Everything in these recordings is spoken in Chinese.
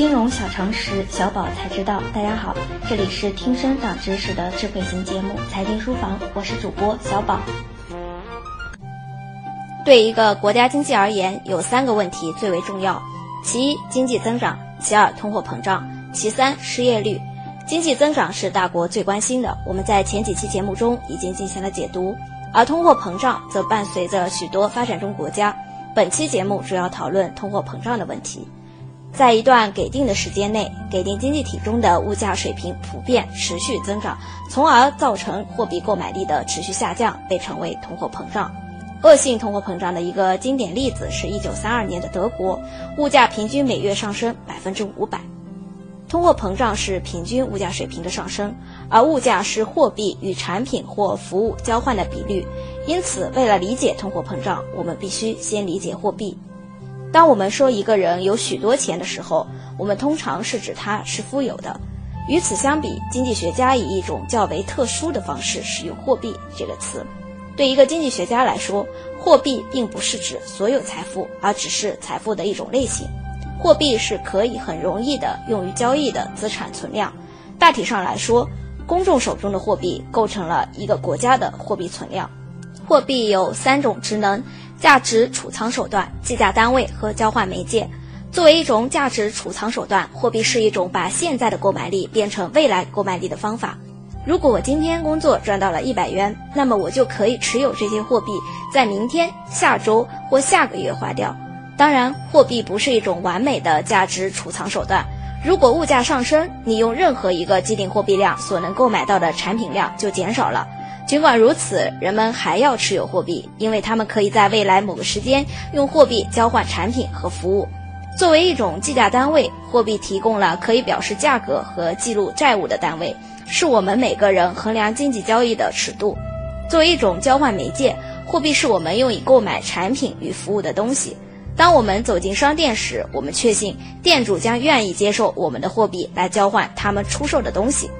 金融小常识，小宝才知道。大家好，这里是听声长知识的智慧型节目《财经书房》，我是主播小宝。对一个国家经济而言，有三个问题最为重要：其一，经济增长；其二，通货膨胀；其三，失业率。经济增长是大国最关心的，我们在前几期节目中已经进行了解读；而通货膨胀则伴随着许多发展中国家。本期节目主要讨论通货膨胀的问题。在一段给定的时间内，给定经济体中的物价水平普遍持续增长，从而造成货币购买力的持续下降，被称为通货膨胀。恶性通货膨胀的一个经典例子是1932年的德国，物价平均每月上升百分之五百。通货膨胀是平均物价水平的上升，而物价是货币与产品或服务交换的比率。因此，为了理解通货膨胀，我们必须先理解货币。当我们说一个人有许多钱的时候，我们通常是指他是富有的。与此相比，经济学家以一种较为特殊的方式使用“货币”这个词。对一个经济学家来说，货币并不是指所有财富，而只是财富的一种类型。货币是可以很容易的用于交易的资产存量。大体上来说，公众手中的货币构成了一个国家的货币存量。货币有三种职能。价值储藏手段、计价单位和交换媒介。作为一种价值储藏手段，货币是一种把现在的购买力变成未来购买力的方法。如果我今天工作赚到了一百元，那么我就可以持有这些货币，在明天、下周或下个月花掉。当然，货币不是一种完美的价值储藏手段。如果物价上升，你用任何一个既定货币量所能购买到的产品量就减少了。尽管如此，人们还要持有货币，因为他们可以在未来某个时间用货币交换产品和服务。作为一种计价单位，货币提供了可以表示价格和记录债务的单位，是我们每个人衡量经济交易的尺度。作为一种交换媒介，货币是我们用以购买产品与服务的东西。当我们走进商店时，我们确信店主将愿意接受我们的货币来交换他们出售的东西。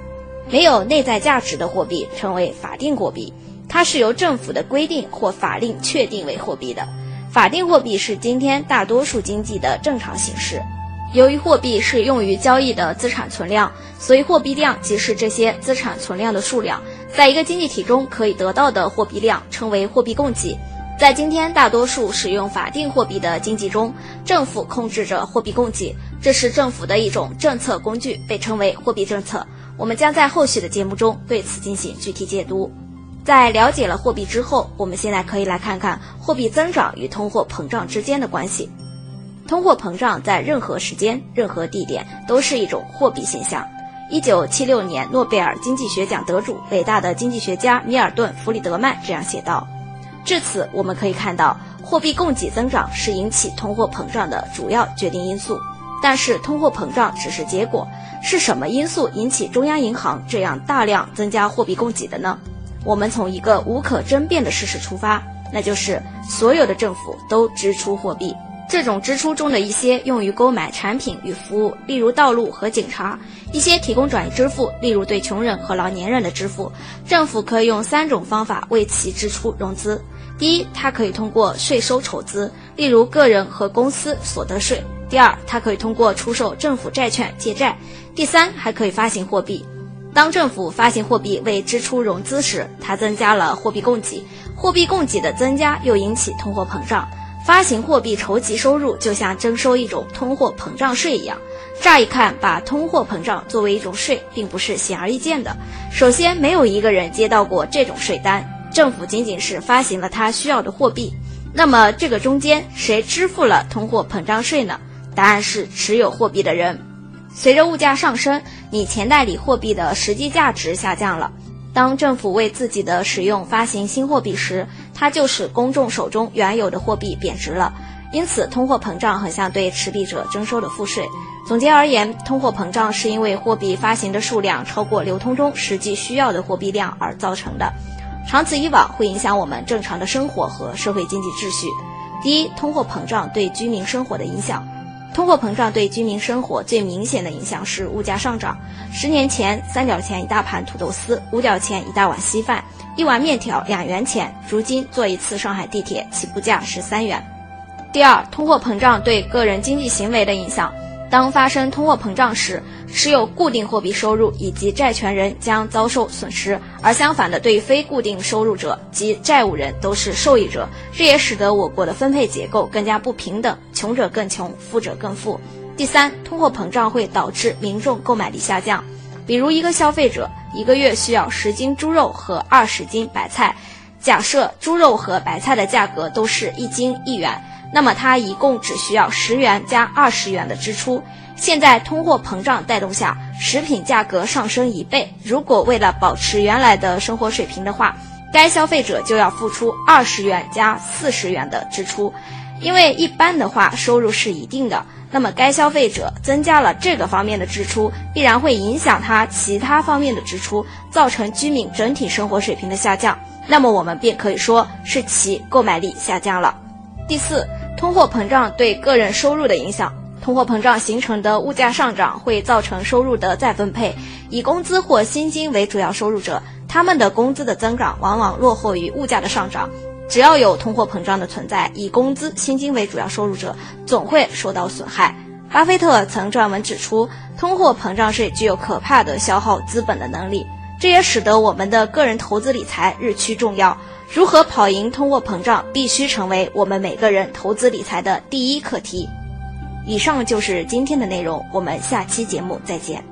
没有内在价值的货币称为法定货币，它是由政府的规定或法令确定为货币的。法定货币是今天大多数经济的正常形式。由于货币是用于交易的资产存量，所以货币量即是这些资产存量的数量。在一个经济体中可以得到的货币量称为货币供给。在今天大多数使用法定货币的经济中，政府控制着货币供给，这是政府的一种政策工具，被称为货币政策。我们将在后续的节目中对此进行具体解读。在了解了货币之后，我们现在可以来看看货币增长与通货膨胀之间的关系。通货膨胀在任何时间、任何地点都是一种货币现象。一九七六年诺贝尔经济学奖得主、伟大的经济学家米尔顿·弗里德曼这样写道：“至此，我们可以看到，货币供给增长是引起通货膨胀的主要决定因素。但是，通货膨胀只是结果。”是什么因素引起中央银行这样大量增加货币供给的呢？我们从一个无可争辩的事实出发，那就是所有的政府都支出货币。这种支出中的一些用于购买产品与服务，例如道路和警察；一些提供转移支付，例如对穷人和老年人的支付。政府可以用三种方法为其支出融资：第一，它可以通过税收筹资，例如个人和公司所得税。第二，它可以通过出售政府债券借债；第三，还可以发行货币。当政府发行货币为支出融资时，它增加了货币供给，货币供给的增加又引起通货膨胀。发行货币筹集收入就像征收一种通货膨胀税一样。乍一看，把通货膨胀作为一种税，并不是显而易见的。首先，没有一个人接到过这种税单，政府仅仅是发行了他需要的货币。那么，这个中间谁支付了通货膨胀税呢？答案是持有货币的人。随着物价上升，你钱袋里货币的实际价值下降了。当政府为自己的使用发行新货币时，它就使公众手中原有的货币贬值了。因此，通货膨胀很像对持币者征收的赋税。总结而言，通货膨胀是因为货币发行的数量超过流通中实际需要的货币量而造成的。长此以往，会影响我们正常的生活和社会经济秩序。第一，通货膨胀对居民生活的影响。通货膨胀对居民生活最明显的影响是物价上涨。十年前，三角钱一大盘土豆丝，五角钱一大碗稀饭，一碗面条两元钱。如今，坐一次上海地铁起步价十三元。第二，通货膨胀对个人经济行为的影响。当发生通货膨胀时，持有固定货币收入以及债权人将遭受损失，而相反的，对非固定收入者及债务人都是受益者。这也使得我国的分配结构更加不平等，穷者更穷，富者更富。第三，通货膨胀会导致民众购买力下降。比如，一个消费者一个月需要十斤猪肉和二十斤白菜，假设猪肉和白菜的价格都是一斤一元。那么他一共只需要十元加二十元的支出。现在通货膨胀带动下，食品价格上升一倍。如果为了保持原来的生活水平的话，该消费者就要付出二十元加四十元的支出。因为一般的话收入是一定的，那么该消费者增加了这个方面的支出，必然会影响他其他方面的支出，造成居民整体生活水平的下降。那么我们便可以说是其购买力下降了。第四。通货膨胀对个人收入的影响。通货膨胀形成的物价上涨会造成收入的再分配。以工资或薪金为主要收入者，他们的工资的增长往往落后于物价的上涨。只要有通货膨胀的存在，以工资、薪金为主要收入者总会受到损害。巴菲特曾撰文指出，通货膨胀是具有可怕的消耗资本的能力，这也使得我们的个人投资理财日趋重要。如何跑赢通货膨胀，必须成为我们每个人投资理财的第一课题。以上就是今天的内容，我们下期节目再见。